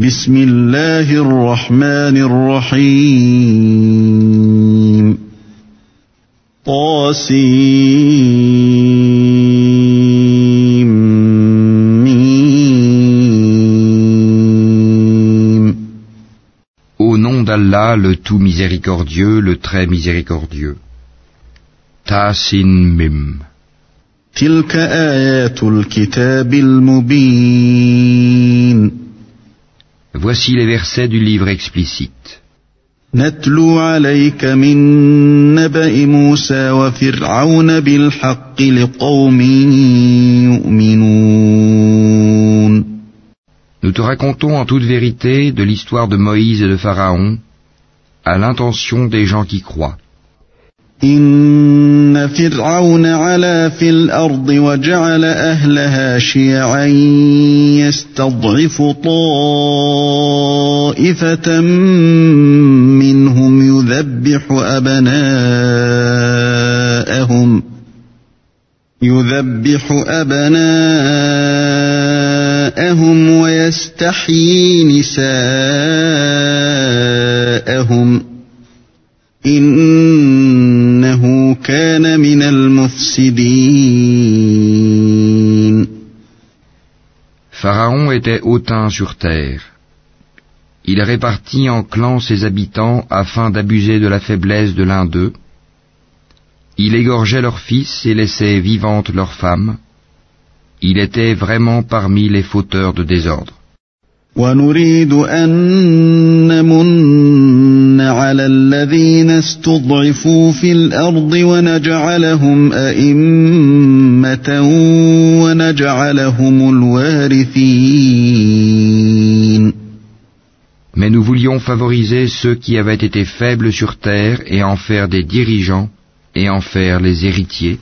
بسم الله الرحمن الرحيم طاسيم Au nom d'Allah, le tout miséricordieux, le très miséricordieux. Ta sin mim. تلك آيات الكتاب المبين Voici les versets du livre explicite. Nous te racontons en toute vérité de l'histoire de Moïse et de Pharaon, à l'intention des gens qui croient. إن فرعون علا في الأرض وجعل أهلها شيعا يستضعف طائفة منهم يذبح أبناءهم يذبح أبناءهم ويستحيي نساءهم المفسدين Pharaon était hautain sur terre. Il répartit en clans ses habitants afin d'abuser de la faiblesse de l'un d'eux. Il égorgeait leurs fils et laissait vivantes leurs femmes. Il était vraiment parmi les fauteurs de désordre. ونريد أن نمن على الذين استضعفوا في الأرض ونجعلهم أئمة ونجعلهم الوارثين Mais nous voulions favoriser ceux qui avaient été faibles sur terre et en faire des dirigeants et en faire les héritiers.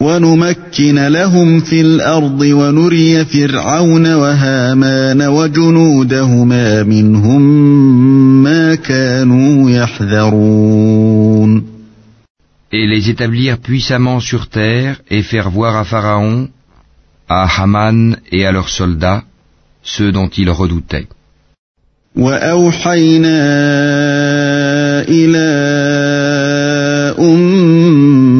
ونمكن لهم في الأرض ونري فرعون وهامان وجنودهما منهم ما كانوا يحذرون et les établir puissamment sur terre et faire voir à Pharaon, à Haman et à leurs soldats ceux dont ils redoutaient. وأوحينا إلى أم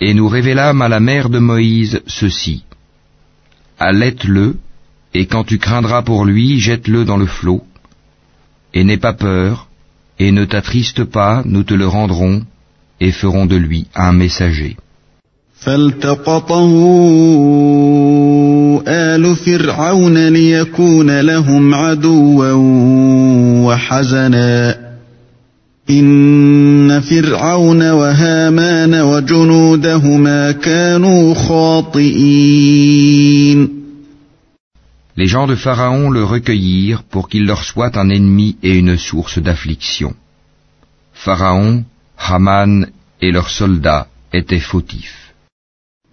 Et nous révélâmes à la mère de Moïse ceci. Allaite-le, et quand tu craindras pour lui, jette-le dans le flot. Et n'aie pas peur, et ne t'attriste pas, nous te le rendrons, et ferons de lui un messager. فالتقطه آل فرعون ليكون لهم عدوا وحزنا إن فرعون وهامان وجنودهما كانوا خاطئين Les gens de Pharaon le recueillirent pour qu'il leur soit un ennemi et une source d'affliction. Pharaon, Haman et leurs soldats étaient fautifs.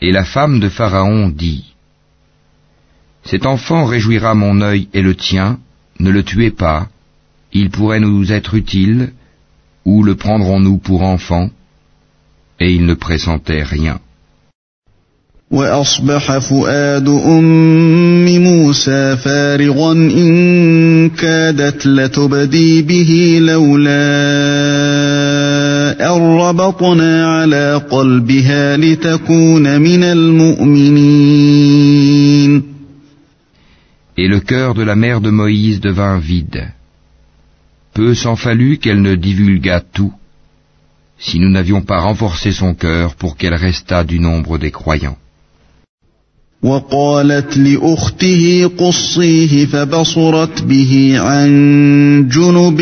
Et la femme de Pharaon dit, Cet enfant réjouira mon œil et le tien, ne le tuez pas, il pourrait nous être utile, ou le prendrons-nous pour enfant Et il ne pressentait rien. وأصبح فؤاد أم موسى فارغا إن كادت لتبدي به لولا أن ربطنا على قلبها لتكون من المؤمنين Et le cœur de la mère de Moïse devint vide. Peu s'en fallut qu'elle ne divulgât tout, si nous n'avions pas renforcé son cœur pour qu'elle restât du nombre des croyants. وقالت لأخته قصيه فبصرت به عن جنب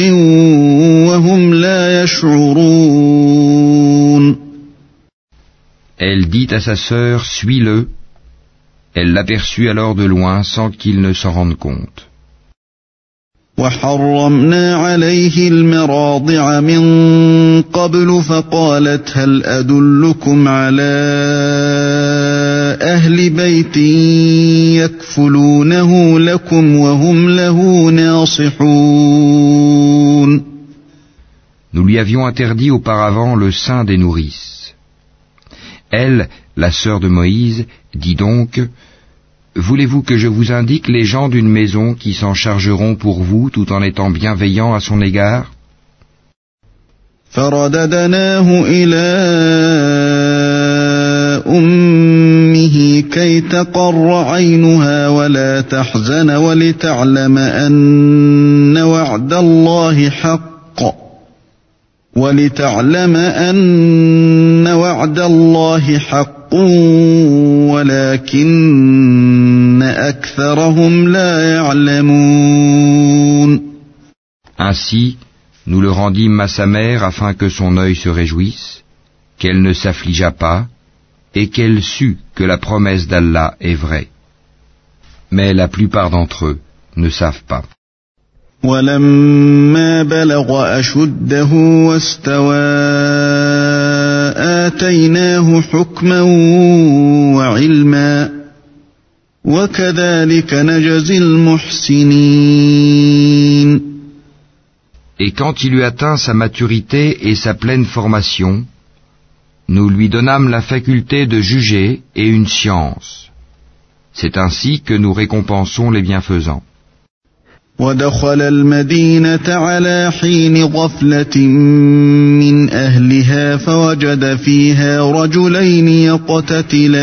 وهم لا يشعرون Elle dit à sa sœur, suis-le. Elle l'aperçut alors de loin sans qu'il ne s'en rende compte. وحرمنا عليه المراضع من قبل فقالت هل أدلكم على أهل بيت يكفلونه لكم وهم له ناصحون Nous lui avions interdit auparavant le sein des nourrices. Elle, la sœur de Moïse, dit donc, Voulez-vous que je vous indique les gens d'une maison qui s'en chargeront pour vous tout en étant bienveillants à son égard فرددناه إلى أمه كي تقر عينها ولا تحزن ولتعلم أن وعد الله حق ولتعلم أن وعد الله حق ولكن أكثرهم لا يعلمون. Ainsi, nous le rendîmes à sa mère afin que son œil se réjouisse, qu'elle ne s'affligea pas, et qu'elle sût que la promesse d'Allah est vraie. Mais la plupart d'entre eux ne savent pas. ولما بلغ أشده واستوى آتيناه حكما وعلما وكذلك نجزي المحسنين Et quand il eut atteint sa maturité et sa pleine formation, nous lui donnâmes la faculté de juger et une science. C'est ainsi que nous récompensons les bienfaisants. ودخل المدينة على حين غفلة من أهلها فوجد فيها رجلين يقتتلان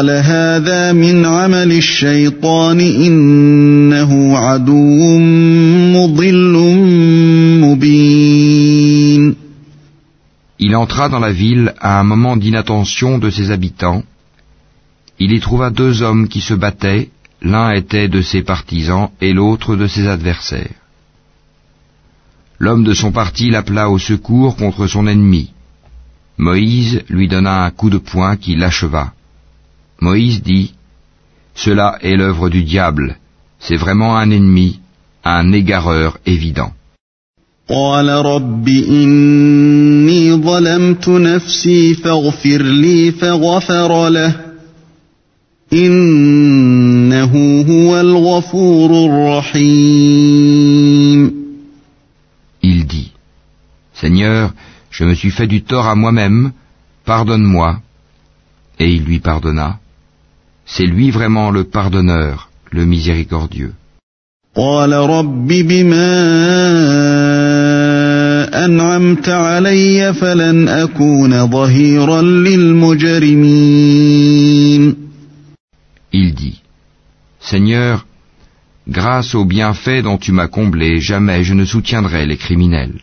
قال هذا من عمل الشيطان إنه عدو مضل مبين Il entra dans la ville à un moment d'inattention de ses habitants. Il y trouva deux hommes qui se battaient, l'un était de ses partisans et l'autre de ses adversaires. L'homme de son parti l'appela au secours contre son ennemi. Moïse lui donna un coup de poing qui l'acheva. Moïse dit, Cela est l'œuvre du diable, c'est vraiment un ennemi, un égareur évident. قال رب إني ظلمت نفسي فاغفر لي فغفر له إنه هو الغفور الرحيم Il dit, Seigneur, je me suis fait du tort à moi-même, pardonne-moi. Et il lui pardonna. C'est lui vraiment le pardonneur, le miséricordieux. قال رب بما أنعمت علي فلن أكون ظهيرا للمجرمين Il dit, Seigneur, grâce au bienfait dont tu m'as comblé, jamais je ne soutiendrai les criminels.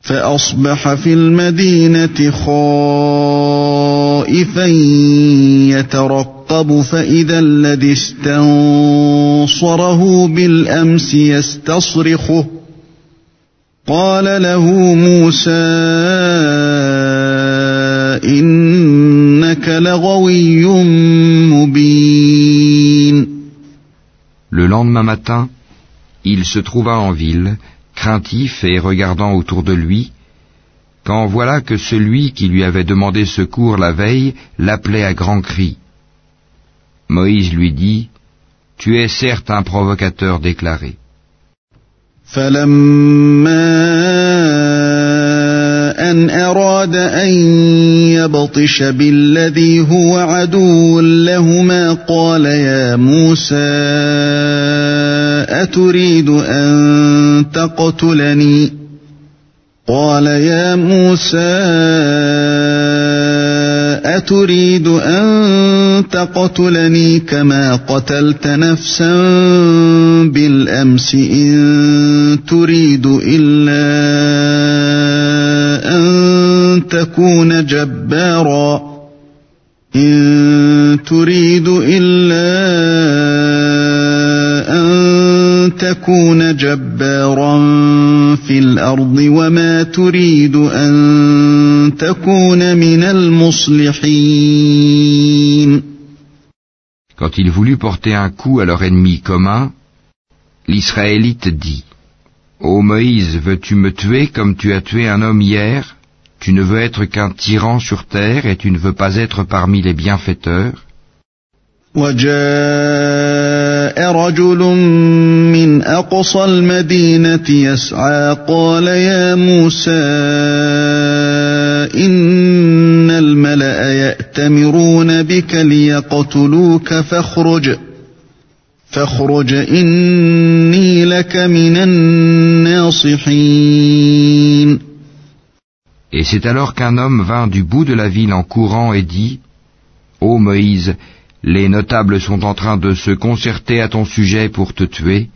فأصبح في المدينة خائفا يترقب فإذا الذي استنصره بالأمس يستصرخه قال له موسى إنك لغوي مبين Le lendemain matin, il se trouva en ville, craintif et regardant autour de lui, quand voilà que celui qui lui avait demandé secours la veille l'appelait à grands cris. Moïse lui dit, Tu es certes un provocateur déclaré. أن أراد أن يبطش بالذي هو عدو لهما قال يا موسى أتريد أن تقتلني قال يا موسى أتريد أن تقتلني كما قتلت نفسا بالأمس إن تريد إلا أن تكون جبارا. إن تريد إلا أن تكون جبارا في الأرض وما تريد أن تكون من المصلحين Quand il voulut porter un coup à leur ennemi commun, l'Israélite dit Ô Moïse, veux-tu me tuer comme tu as tué un homme hier Tu ne veux être qu'un tyran sur terre et tu ne veux pas être parmi les bienfaiteurs Et c'est alors qu'un homme vint du bout de la ville en courant et dit Ô Moïse, les notables sont en train de se concerter à ton sujet pour te tuer.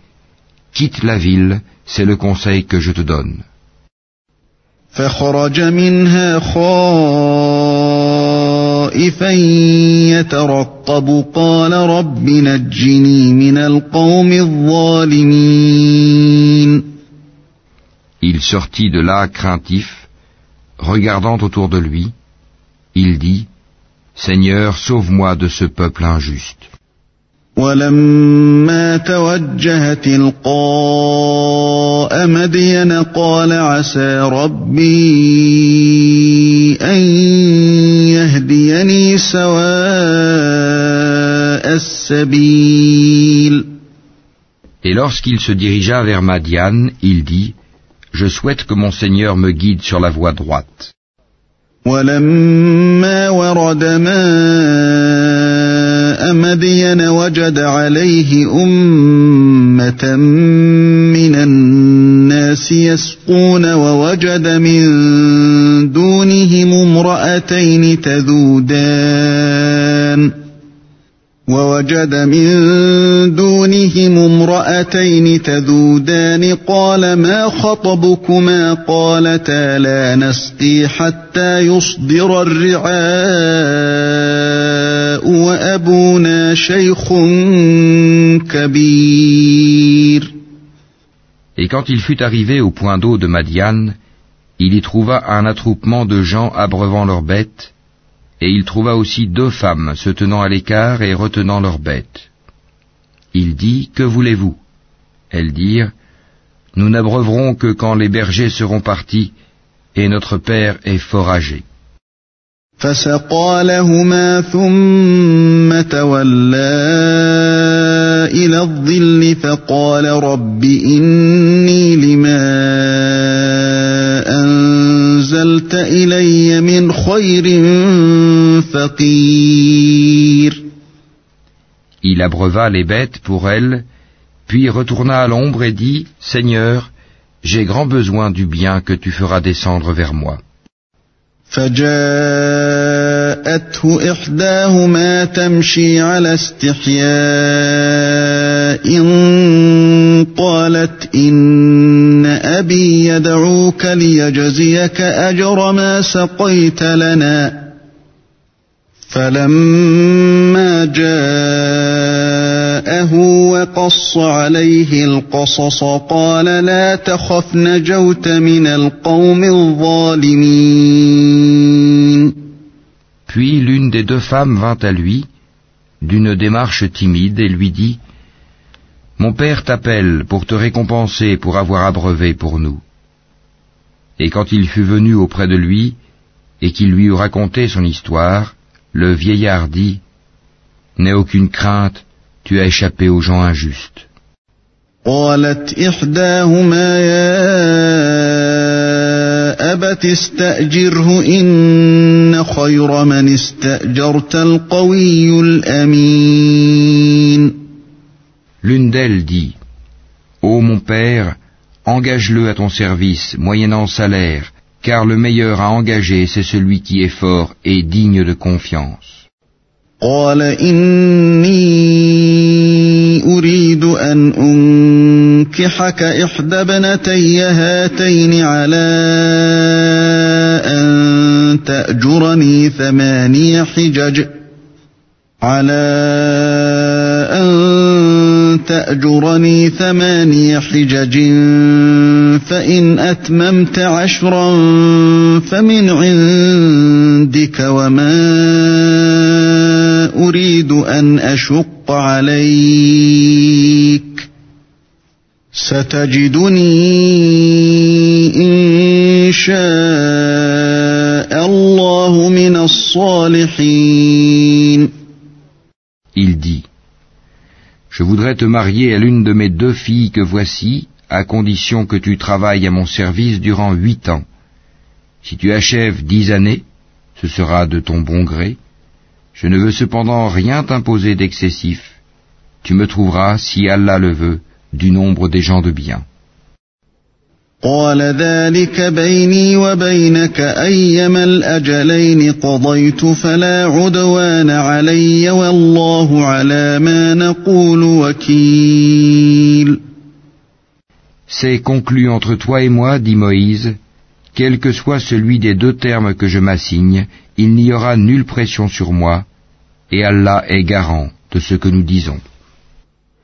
Quitte la ville, c'est le conseil que je te donne. Il sortit de là craintif, regardant autour de lui. Il dit, Seigneur, sauve-moi de ce peuple injuste. ولما توجه تلقاء مدين قال عسى ربي أن يهديني سواء السبيل Et lorsqu'il se dirigea vers Madian, il dit, Je souhaite que mon Seigneur me guide sur la voie droite. ولما ورد ماء مدين وجد عليه أمة من الناس يسقون ووجد من دونهم امرأتين تذودان ووجد من دونهم امرأتين تذودان قال ما خطبكما قالتا لا نسقي حتى يصدر الرعاء وأبونا شيخ كبير Et quand il fut arrivé au point d'eau de Madian, il y trouva un attroupement de gens abreuvant leurs bêtes, Et il trouva aussi deux femmes se tenant à l'écart et retenant leurs bêtes. Il dit, Que voulez-vous? Elles dirent, Nous n'abreuverons que quand les bergers seront partis, et notre père est fort âgé. Il abreuva les bêtes pour elle, puis retourna à l'ombre et dit, Seigneur, j'ai grand besoin du bien que tu feras descendre vers moi. فلما جاءه وقص عليه القصص قال لا تخف نجوت من القوم الظالمين Puis l'une des deux femmes vint à lui, d'une démarche timide, et lui dit Mon père t'appelle pour te récompenser pour avoir abreuvé pour nous. Et quand il fut venu auprès de lui, et qu'il lui eut raconté son histoire, le vieillard dit, N'aie aucune crainte, tu as échappé aux gens injustes. قالت إحداهما يا أبت استأجره إن خير من استأجرت القوي الأمين L'une d'elles dit, Ô mon père, engage-le à ton service, moyennant salaire, car le meilleur à engager, c'est celui qui est fort et digne de confiance. قال إني أريد أن أنكحك إحدى ابنتي هاتين على أن تأجرني ثماني حجج على أن تأجرني ثماني حجج فإن أتممت عشرا فمن عندك وما أريد أن أشق عليك ستجدني إن شاء الله من الصالحين. Il dit, Je voudrais te marier à l'une de mes deux filles que voici, à condition que tu travailles à mon service durant huit ans. Si tu achèves dix années, ce sera de ton bon gré. Je ne veux cependant rien t'imposer d'excessif. Tu me trouveras, si Allah le veut, du nombre des gens de bien. قال ذلك بيني وبينك أيما الأجلين قضيت فلا عدوان علي والله على ما نقول وكيل C'est conclu entre toi et moi, dit Moïse, quel que soit celui des deux termes que je m'assigne, il n'y aura nulle pression sur moi, et Allah est garant de ce que nous disons.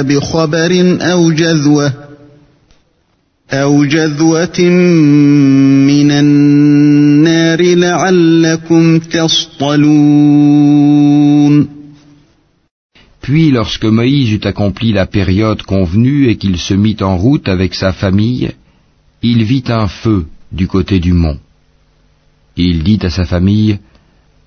منها بخبر أو جذوة أو جذوة من النار لعلكم تصطلون Puis lorsque Moïse eut accompli la période convenue et qu'il se mit en route avec sa famille, il vit un feu du côté du mont. Il dit à sa famille,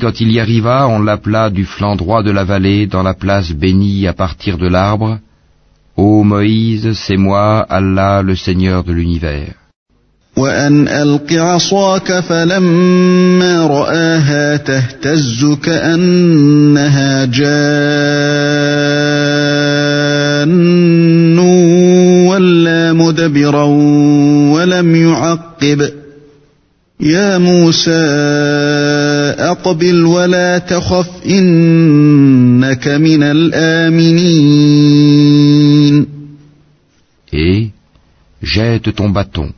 quand il y arriva, on l'appela du flanc droit de la vallée dans la place bénie à partir de l'arbre. Ô Moïse, c'est moi, Allah, le Seigneur de l'univers. وأن ألق عصاك فلما رآها تهتز كأنها جان ولا مدبرا ولم يعقب يا موسى أقبل ولا تخف إنك من الآمنين Et jette ton bâton.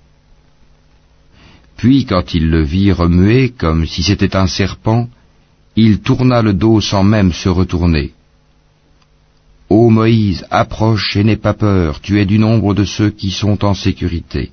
Puis quand il le vit remuer comme si c'était un serpent, il tourna le dos sans même se retourner. Ô Moïse, approche et n'aie pas peur, tu es du nombre de ceux qui sont en sécurité.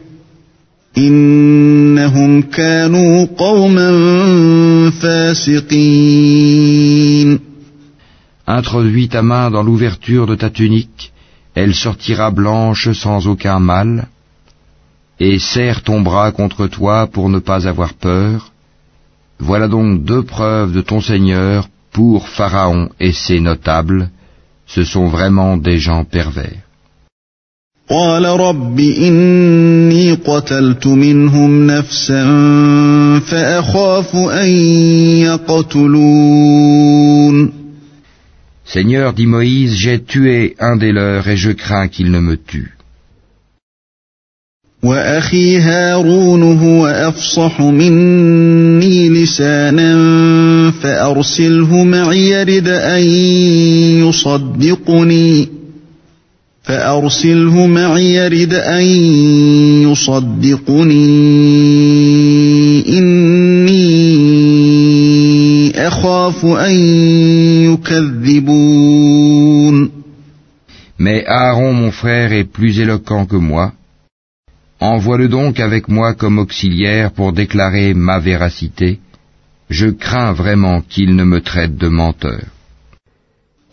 إنهم كانوا قوما فاسقين Introduis ta main dans l'ouverture de ta tunique, elle sortira blanche sans aucun mal, et serre ton bras contre toi pour ne pas avoir peur. Voilà donc deux preuves de ton Seigneur pour Pharaon et ses notables, ce sont vraiment des gens pervers. قال رب إني قتلت منهم نفسا فأخاف أن يقتلون Seigneur, dit Moïse, j'ai tué un des leurs et je crains qu'il ne me tue. وأخي هارون هو أفصح مني لسانا فأرسله معي يرد أن يصدقني فأرسله معي يرد أن يصدقني إني أخاف أن يكذبون Mais Aaron, mon frère, est plus éloquent que moi. Envoie-le donc avec moi comme auxiliaire pour déclarer ma véracité. Je crains vraiment qu'il ne me traite de menteur.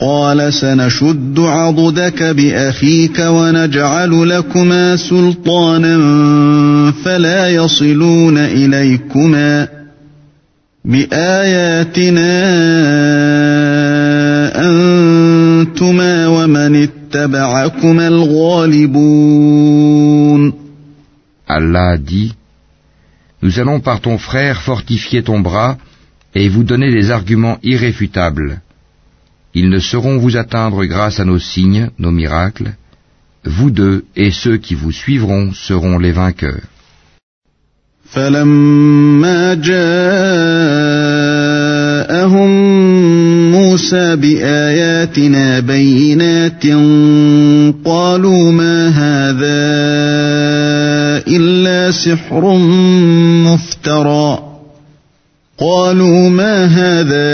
قال سنشد عضدك بأخيك ونجعل لكما سلطانا فلا يصلون إليكما بآياتنا أنتما ومن اتبعكما الغالبون. الله dit nous allons par ton frère fortifier ton bras et vous donner des arguments irréfutables. Ils ne sauront vous atteindre grâce à nos signes, nos miracles. Vous deux et ceux qui vous suivront seront les vainqueurs. إلا سحر مفترى قالوا ما هذا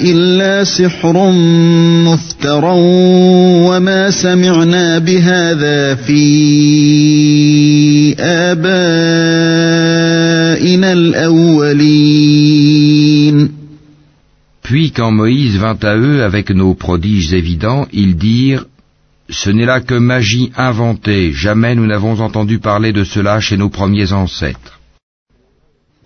إلا سحر مفترى وما سمعنا بهذا في آبائنا الأولين Puis quand Moïse vint à eux avec nos prodiges évidents, ils dirent Ce n'est là que magie inventée, jamais nous n'avons entendu parler de cela chez nos premiers ancêtres.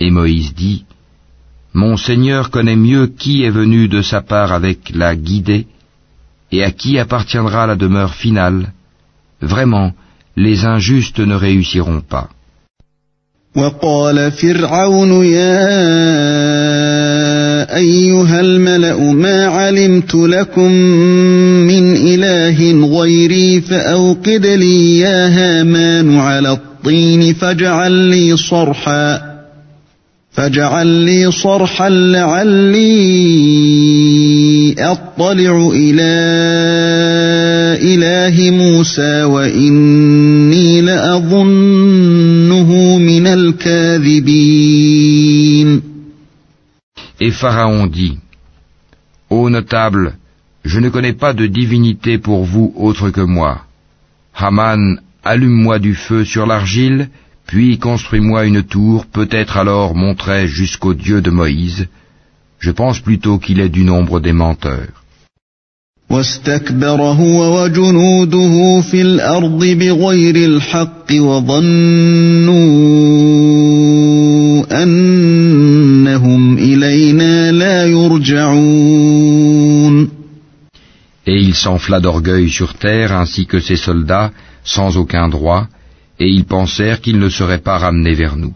Et Moïse dit, Mon Seigneur connaît mieux qui est venu de sa part avec la guidée et à qui appartiendra la demeure finale. Vraiment, les injustes ne réussiront pas. فاجعل لي صرحا لعلي أطلع إلى إله موسى وإني لأظنه من الكاذبين Et Pharaon dit, Ô notable, je ne connais pas de divinité pour vous autre que moi. Haman, allume-moi du feu sur l'argile, puis construis-moi une tour, peut-être alors monterai jusqu'au Dieu de Moïse. Je pense plutôt qu'il est du nombre des menteurs. Et il s'enfla d'orgueil sur terre ainsi que ses soldats, sans aucun droit, et ils pensèrent qu'ils ne seraient pas ramenés vers nous.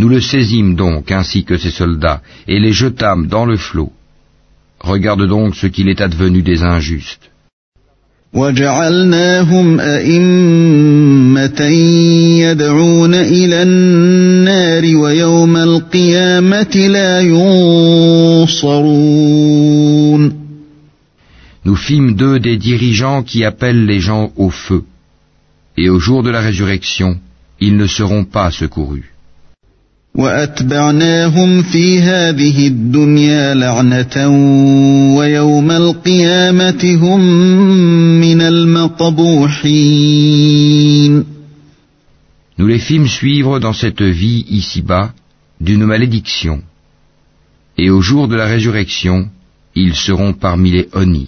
Nous le saisîmes donc ainsi que ses soldats et les jetâmes dans le flot. Regarde donc ce qu'il est advenu des injustes. وجعلناهم أئمة يدعون إلى النار ويوم القيامة لا ينصرون Nous fîmes d'eux des dirigeants qui appellent les gens au feu. Et au jour de la résurrection, ils ne seront pas secourus. وأتبعناهم في هذه الدنيا لعنة ويوم القيامة هم من المقبوحين Nous les fîmes suivre dans cette vie ici-bas d'une malédiction. Et au jour de la résurrection, ils seront parmi les honnis.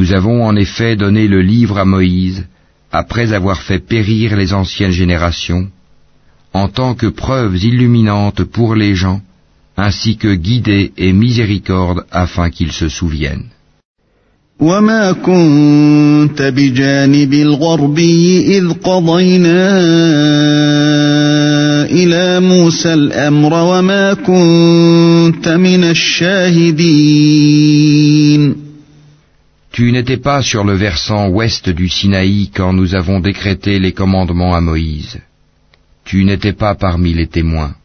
Nous avons en effet donné le livre à Moïse, après avoir fait périr les anciennes générations, en tant que preuves illuminantes pour les gens, ainsi que guidée et miséricorde afin qu'ils se souviennent. Tu n'étais pas sur le versant ouest du Sinaï quand nous avons décrété les commandements à Moïse. Tu n'étais pas parmi les témoins.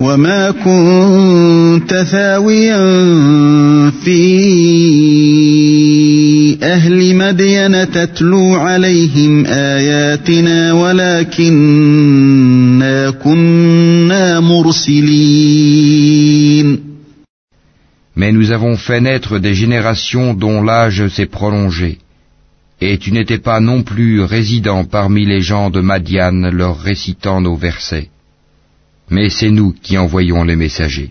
وما كنت ثاويا في أهل مدين تتلو عليهم آياتنا ولكننا كنا مرسلين Mais nous avons fait naître des générations dont l'âge s'est prolongé. Et tu n'étais pas non plus résident parmi les gens de Madian leur récitant nos versets. mais c'est nous qui envoyons les messagers.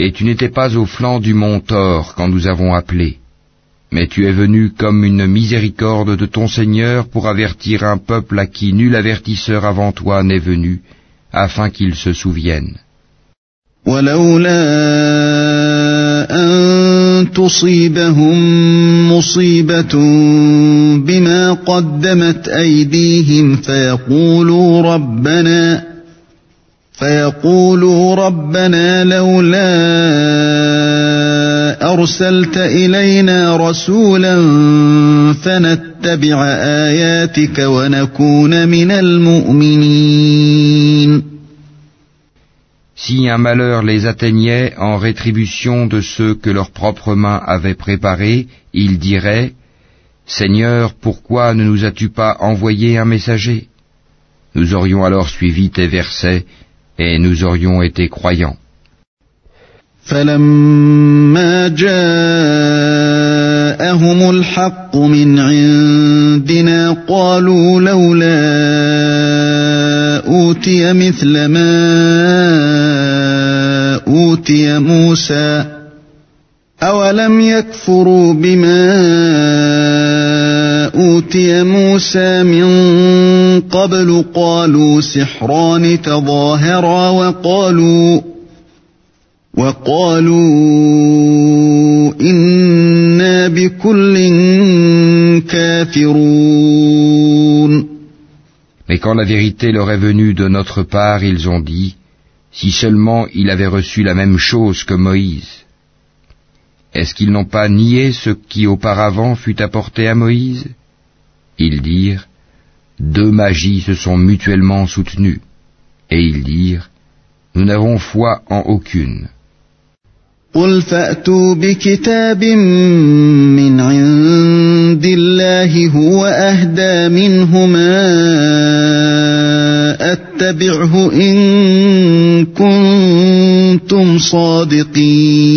Et tu n'étais pas au flanc du mont Thor quand nous avons appelé, mais tu es venu comme une miséricorde de ton Seigneur pour avertir un peuple à qui nul avertisseur avant toi n'est venu, afin qu'ils se souviennent. تصيبهم مصيبة بما قدمت أيديهم فيقولوا ربنا فيقولوا ربنا لولا أرسلت إلينا رسولا فنتبع آياتك ونكون من المؤمنين Si un malheur les atteignait en rétribution de ceux que leurs propres mains avaient préparés, ils diraient Seigneur, pourquoi ne nous as-tu pas envoyé un messager Nous aurions alors suivi tes versets et nous aurions été croyants. فلما جاءهم الحق من عندنا قالوا لولا أوتي مثل ما أوتي موسى أولم يكفروا بما أوتي موسى من قبل قالوا سحران تظاهرا وقالوا وقالوا إنا بكل كافرون Mais quand la vérité leur est venue de notre part, ils ont dit, si seulement il avait reçu la même chose que Moïse. Est-ce qu'ils n'ont pas nié ce qui auparavant fut apporté à Moïse Ils dirent, deux magies se sont mutuellement soutenues, et ils dirent, Nous n'avons foi en aucune. قل فأتوا بكتاب من عند الله هو أهدى منهما أتبعه إن كنتم صادقين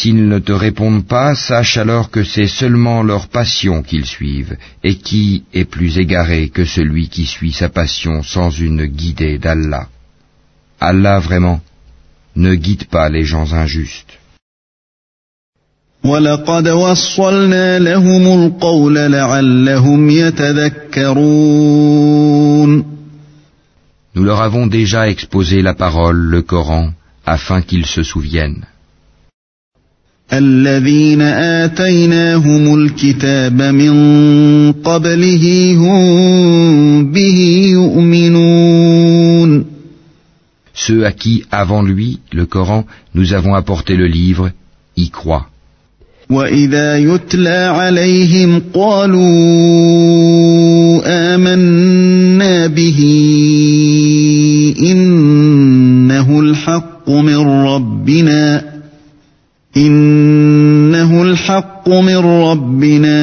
s'ils ne te répondent pas, sache alors que c'est seulement leur passion qu'ils suivent, et qui est plus égaré que celui qui suit sa passion sans une guidée d'Allah. Allah vraiment ne guide pas les gens injustes. Nous leur avons déjà exposé la parole, le Coran, afin qu'ils se souviennent. الذين آتيناهم الكتاب من قبله هم به يؤمنون Ceux à qui, avant lui, le Coran, nous avons apporté le livre, y croient. وإذا يتلى عليهم قالوا آمنا به إنه الحق من ربنا إنه الحق من ربنا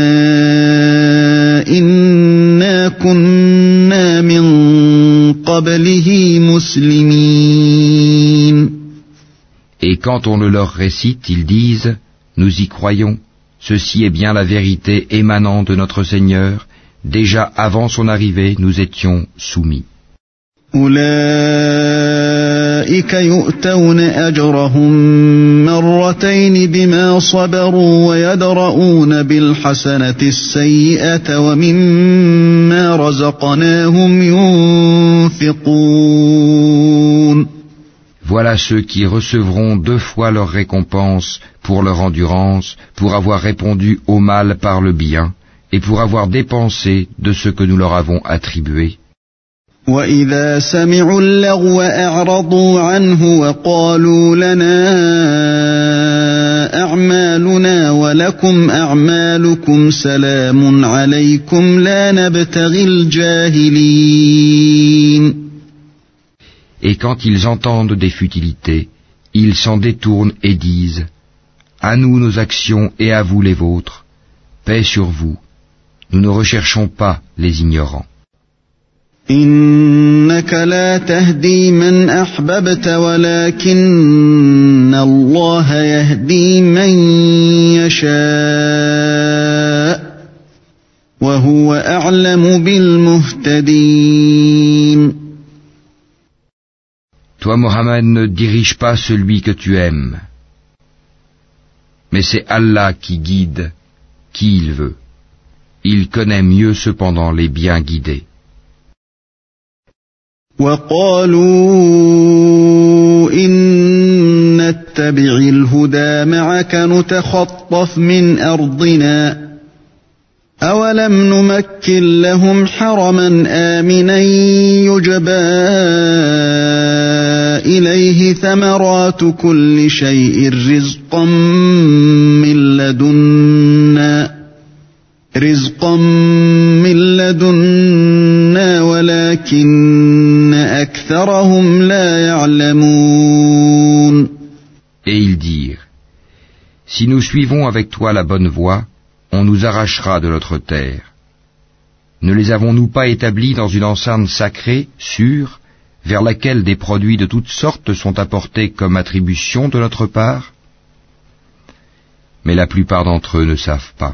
إنا كنا من قبله مسلمين Et quand on le leur récite, ils disent Nous y croyons, ceci est bien la vérité émanant de notre Seigneur, déjà avant son arrivée nous étions soumis. أولئك يؤتون أجرهم مرتين بما صبروا ويدرؤون بالحسنة السيئة ومما رزقناهم ينفقون Voilà ceux qui recevront deux fois leur récompense pour leur endurance, pour avoir répondu au mal par le bien, et pour avoir dépensé de ce que nous leur avons attribué. وإذا سمعوا اللغو أعرضوا عنه وقالوا لنا أعمالنا ولكم أعمالكم سلام عليكم لا نبتغي الجاهلين Et quand ils entendent des futilités, ils s'en détournent et disent À nous nos actions et à vous les vôtres, paix sur vous, nous ne recherchons pas les ignorants. إنك لا تهدي من أحببت ولكن الله يهدي من يشاء وهو أعلم بالمهتدين Toi, Mohammed, ne dirige pas celui que tu aimes, mais c'est Allah qui guide qui il veut. Il connaît mieux cependant les bien guidés. وقالوا إن نتبع الهدى معك نتخطف من أرضنا أولم نمكن لهم حرما آمنا يجبى إليه ثمرات كل شيء رزقا من لدنا رزقا من لدنا ولكن Et ils dirent, Si nous suivons avec toi la bonne voie, on nous arrachera de notre terre. Ne les avons-nous pas établis dans une enceinte sacrée, sûre, vers laquelle des produits de toutes sortes sont apportés comme attribution de notre part? Mais la plupart d'entre eux ne savent pas.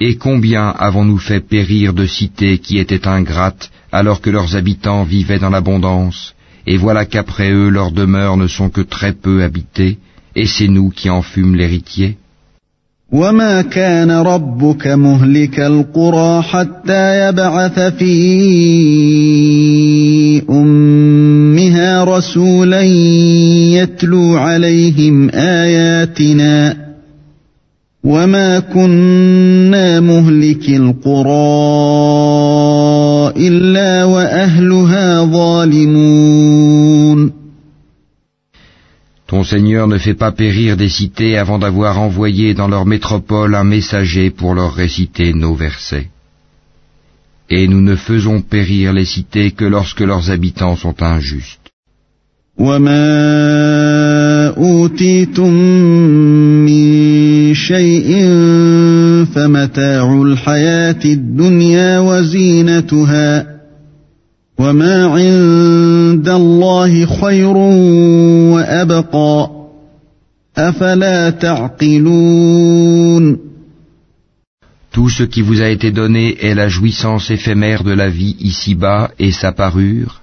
Et combien avons-nous fait périr de cités qui étaient ingrates alors que leurs habitants vivaient dans l'abondance, et voilà qu'après eux leurs demeures ne sont que très peu habitées, et c'est nous qui en fûmes l'héritier Ton Seigneur ne fait pas périr des cités avant d'avoir envoyé dans leur métropole un messager pour leur réciter nos versets. Et nous ne faisons périr les cités que lorsque leurs habitants sont injustes. شيء فمتاع الحياة الدنيا وزينتها وما عند الله خير وأبقى أفلا تعقلون Tout ce qui vous a été donné est la jouissance éphémère de la vie ici-bas et sa parure,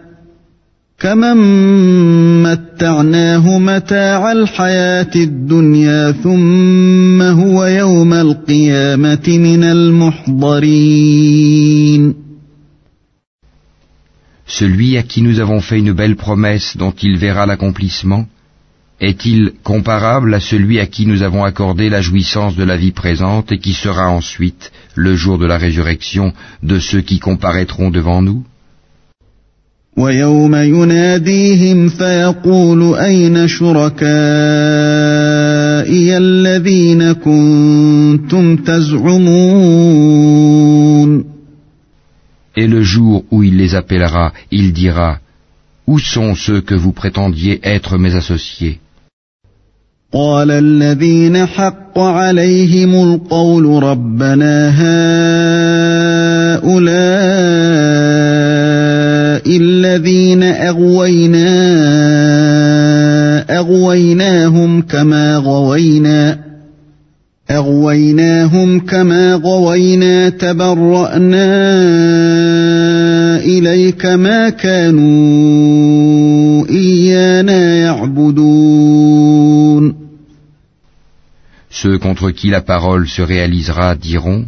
كمن متعناه متاع الحياة الدنيا ثم هو يوم القيامة من المحضرين Celui à qui nous avons fait une belle promesse dont il verra l'accomplissement, est-il comparable à celui à qui nous avons accordé la jouissance de la vie présente et qui sera ensuite, le jour de la résurrection, de ceux qui comparaîtront devant nous Et le jour où il les appellera, il dira, Où sont ceux que vous prétendiez être mes associés قال الذين حق عليهم القول ربنا هؤلاء الذين أغوينا أغويناهم كما غوينا أغويناهم كما غوينا تبرأنا إليك ما كانوا إيانا يعبدون Ceux contre qui la parole se réalisera diront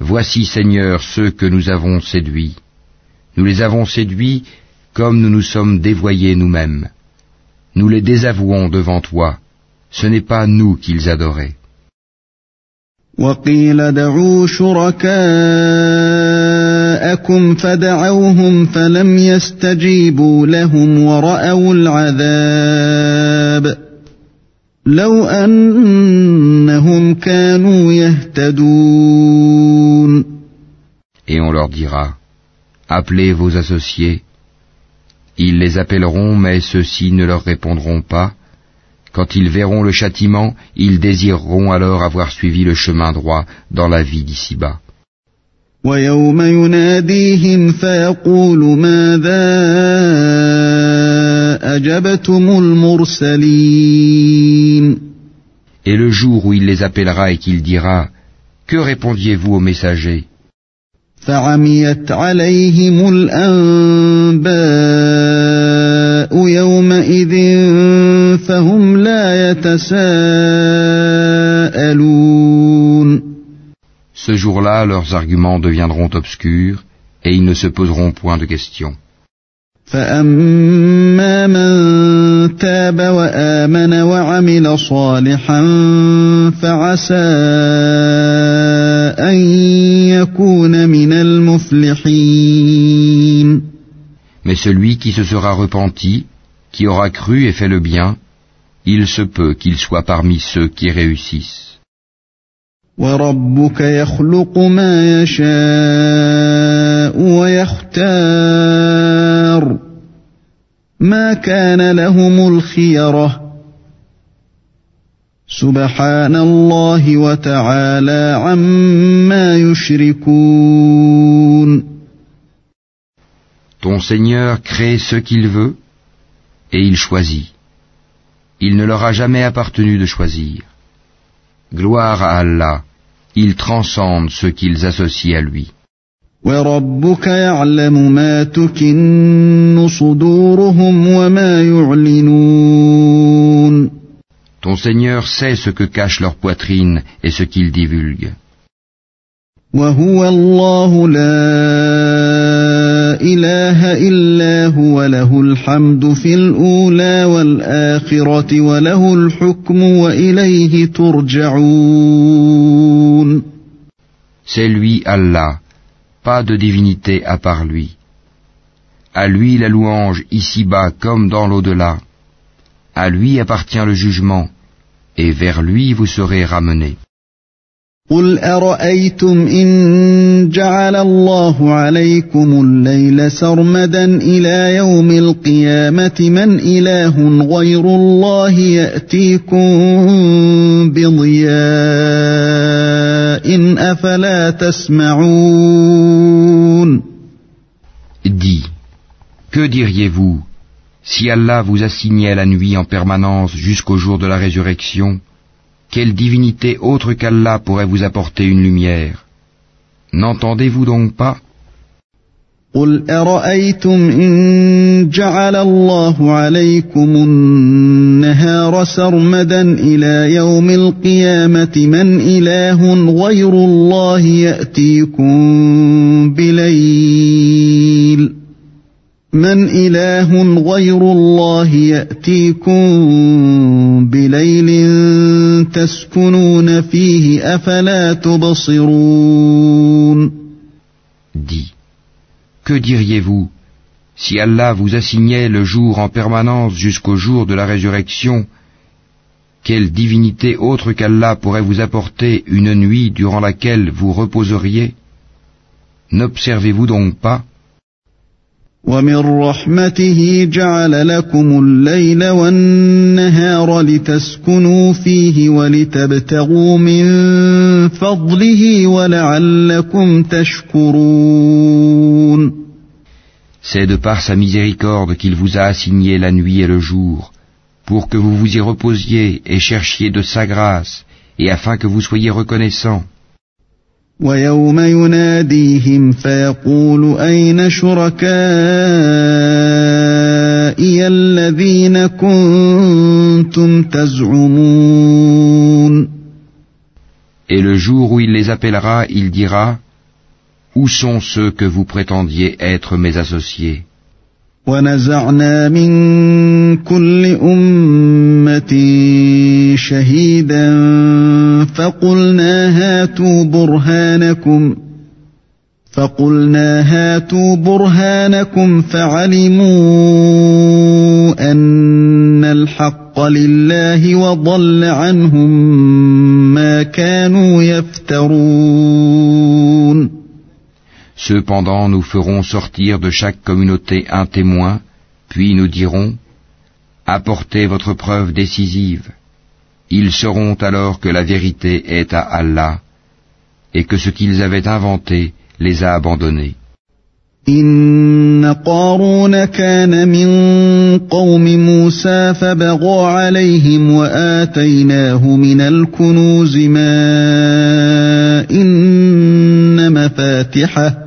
Voici Seigneur ceux que nous avons séduits. Nous les avons séduits comme nous nous sommes dévoyés nous-mêmes. Nous les désavouons devant toi. Ce n'est pas nous qu'ils adoraient. وقيل دعوا شركاءكم فدعوهم فلم يستجيبوا لهم ورأوا العذاب لو أنهم كانوا يهتدون Et on leur dira, appelez vos associés. Ils les appelleront, mais ceux-ci ne leur répondront pas. Quand ils verront le châtiment, ils désireront alors avoir suivi le chemin droit dans la vie d'ici-bas. Et le jour où il les appellera et qu'il dira, Que répondiez-vous aux messagers? Ce jour-là, leurs arguments deviendront obscurs et ils ne se poseront point de questions. فأما من تاب وآمن وعمل صالحا فعسى Mais celui qui se sera repenti, qui aura cru et fait le bien, il se peut qu'il soit parmi ceux qui réussissent. وربك يخلق ما يشاء ويختار ما كان لهم الخيره سبحان الله وتعالى عما يشركون Ton Seigneur crée ce qu'il veut et il choisit. Il ne leur a jamais appartenu de choisir. Gloire à Allah, il transcende ce qu'ils associent à lui. وربك يعلم ما تكن صدورهم وما يعلنون Ton Seigneur sait ce que cache leur poitrine et ce qu'ils divulguent. وهو الله لا إله إلا هو له الحمد في الأولى والآخرة وله الحكم وإليه ترجعون C'est lui Allah, pas de divinité à part lui. À lui la louange ici-bas comme dans l'au-delà. À lui appartient le jugement, et vers lui vous serez ramenés. قل أرأيتم إن جعل الله عليكم الليل سرمدا إلى يوم القيامة من إله غير الله يأتيكم بضياء أفلا تسمعون Dis, que diriez-vous si Allah vous assignait la nuit en permanence jusqu'au jour de la résurrection Quelle divinité autre qu'Allah pourrait vous apporter une lumière N'entendez-vous donc pas قل أرأيتم إن جعل الله عليكم النهار سرمدا إلى يوم القيامة من إله غير الله يأتيكم بليل من إله غير الله يأتيكم بليل تسكنون فيه أفلا تبصرون Dis, que diriez-vous si Allah vous assignait le jour en permanence jusqu'au jour de la résurrection Quelle divinité autre qu'Allah pourrait vous apporter une nuit durant laquelle vous reposeriez N'observez-vous donc pas ومن رحمته جعل لكم الليل والنهار لتسكنوا فيه ولتبتغوا من فضله ولعلكم تشكرون C'est de par sa miséricorde qu'il vous a assigné la nuit et le jour, pour que vous vous y reposiez et cherchiez de sa grâce, et afin que vous soyez reconnaissants. ويوم يناديهم فيقول أين شركائي الذين كنتم تزعمون Et le jour où il les appellera, il dira, Où sont ceux que vous prétendiez être mes associés ونزعنا من كل أمة شهيدا فقلنا هاتوا برهانكم فقلنا هاتوا برهانكم فعلموا أن الحق لله وضل عنهم ما كانوا يفترون. Cependant nous ferons sortir de chaque communauté un témoin, puis nous dirons, Apportez votre preuve décisive. Ils sauront alors que la vérité est à Allah, et que ce qu'ils avaient inventé les a abandonnés. إن قارون كان من قوم موسى فبغى عليهم وآتيناه من الكنوز ما إن مفاتحه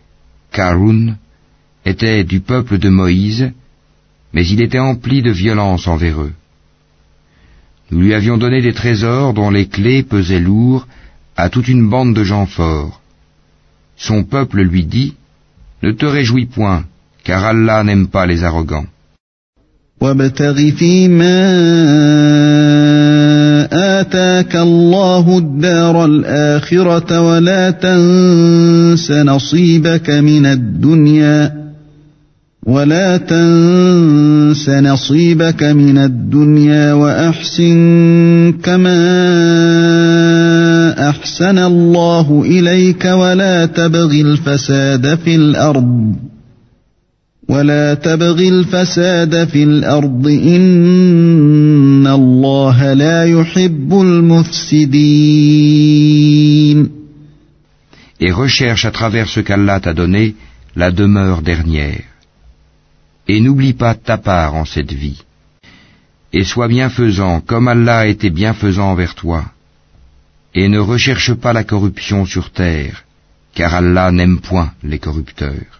Karun, était du peuple de Moïse, mais il était empli de violence envers eux. Nous lui avions donné des trésors dont les clés pesaient lourd à toute une bande de gens forts. Son peuple lui dit, Ne te réjouis point, car Allah n'aime pas les arrogants. وابتغ فيما آتاك الله الدار الآخرة ولا تنس نصيبك من الدنيا ولا تنس نصيبك من الدنيا وأحسن كما أحسن الله إليك ولا تبغ الفساد في الأرض. ولا تبغ الفساد في الارض ان الله لا يحب المفسدين Et recherche à travers ce qu'Allah t'a donné la demeure dernière. Et n'oublie pas ta part en cette vie. Et sois bienfaisant comme Allah a été bienfaisant envers toi. Et ne recherche pas la corruption sur terre, car Allah n'aime point les corrupteurs.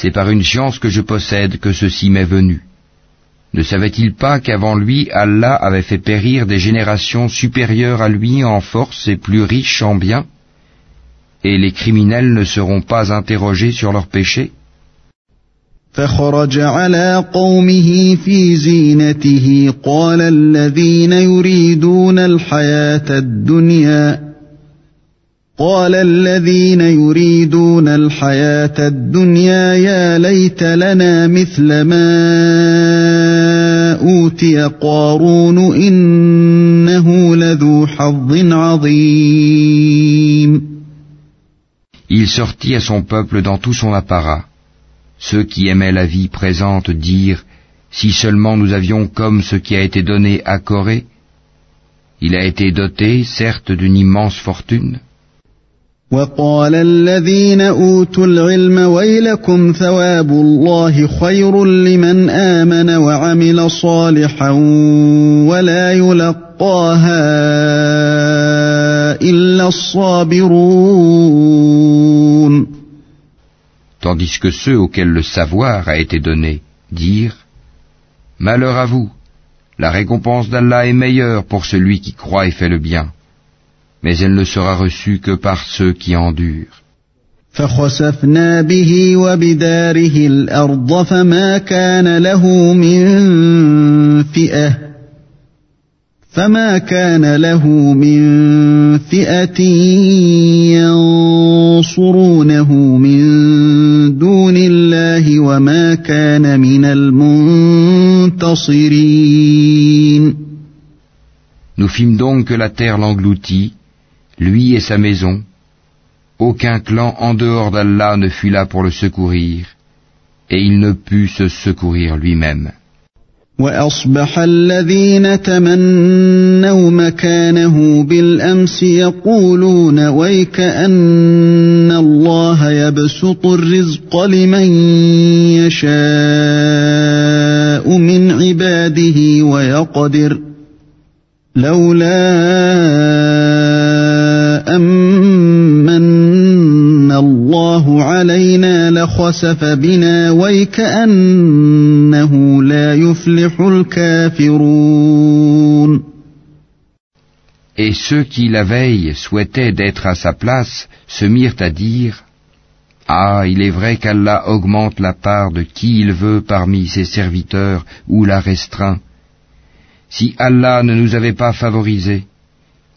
c'est par une science que je possède que ceci m'est venu. Ne savait-il pas qu'avant lui, Allah avait fait périr des générations supérieures à lui en force et plus riches en biens Et les criminels ne seront pas interrogés sur leurs péchés قال الذين يريدون الحياة الدنيا يا ليت لنا مثل ما أوتي قارون إنه لذو حظ عظيم Il sortit à son peuple dans tout son apparat. Ceux qui aimaient la vie présente dirent Si seulement nous avions comme ce qui a été donné à Corée, il a été doté, certes, d'une immense fortune. وقال الذين اوتوا العلم ويلكم ثواب الله خير لمن امن وعمل صالحا ولا يلقاها الا الصابرون Tandis que ceux auxquels le savoir a été donné dirent Malheur à vous, la récompense d'Allah est meilleure pour celui qui croit et fait le bien. mais elle ne sera reçue que par ceux qui endurent. فخسفنا به وبداره الأرض فما كان له من فئة فما كان له من فئة ينصرونه من دون الله وما كان من المنتصرين Nous fîmes donc que la terre l'engloutit lui et sa maison, aucun clan en dehors d'Allah ne fut là pour le secourir, et il ne put se secourir lui-même. وأصبح الذين تمنوا مكانه بالأمس يقولون ويك أن الله يبسط الرزق لمن يشاء من عباده ويقدر لولا أمن الله علينا لخسف بنا ويكأنه لا يفلح الكافرون Et ceux qui la veille souhaitaient d'être à sa place se mirent à dire Ah, il est vrai qu'Allah augmente la part de qui il veut parmi ses serviteurs ou la restreint. Si Allah ne nous avait pas favorisés,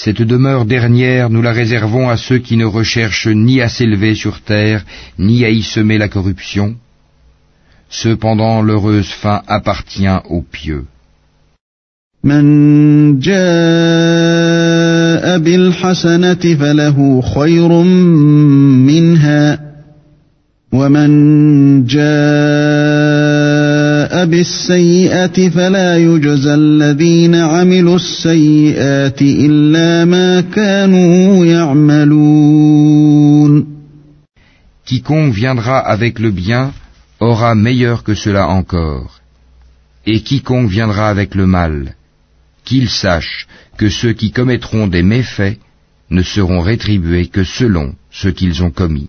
Cette demeure dernière, nous la réservons à ceux qui ne recherchent ni à s'élever sur terre, ni à y semer la corruption. Cependant, l'heureuse fin appartient aux pieux. من جاء بالحسنة فله خير منها ومن جاء بالسيئة فلا يجزى الذين عملوا السيئات إلا ما كانوا يعملون Quiconque viendra avec le bien aura meilleur que cela encore. Et quiconque viendra avec le mal, qu'ils sachent que ceux qui commettront des méfaits ne seront rétribués que selon ce qu'ils ont commis.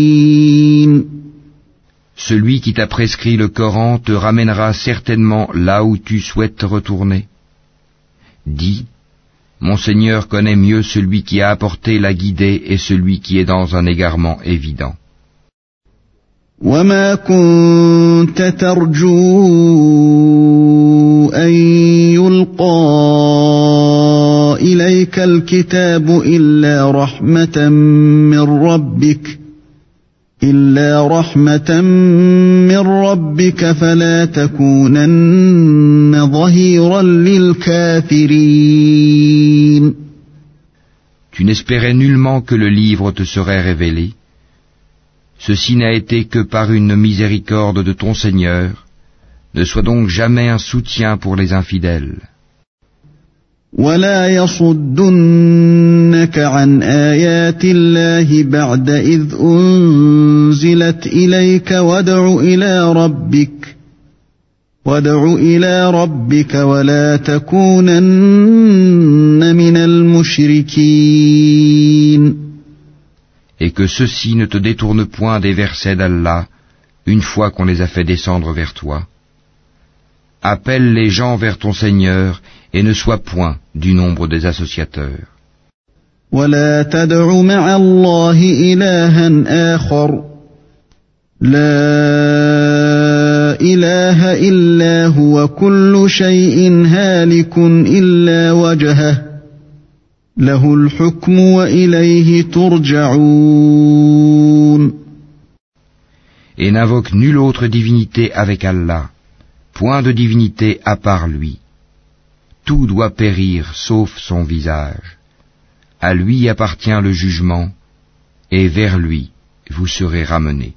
Celui qui t'a prescrit le Coran te ramènera certainement là où tu souhaites te retourner. Dis, mon Seigneur connaît mieux celui qui a apporté la guidée et celui qui est dans un égarement évident. وما كنت ترجو أن يلقى إليك الكتاب إلا رحمة من ربك إلا رحمة من ربك فلا تكونن ظهيرا للكافرين Tu n'espérais nullement que le livre te serait révélé. Ceci n'a été que par une miséricorde de ton Seigneur. Ne sois donc jamais un soutien pour les infidèles. ولا يصدنك عن آيات الله بعد إذ أنزلت إليك وادع إلى ربك وادع إلى ربك ولا تكونن من المشركين Et que ceux-ci ne te détournent point des versets d'Allah une fois qu'on les a fait descendre vers toi. Appelle les gens vers ton Seigneur et ne sois point du nombre des associateurs. ولا تدع مع الله إلها آخر لا إله إلا هو كل شيء هالك إلا وجهه له الحكم وإليه ترجعون Et n'invoque nulle autre divinité avec Allah, point de divinité à part lui. Tout doit périr sauf son visage. À lui appartient le jugement, et vers lui vous serez ramenés.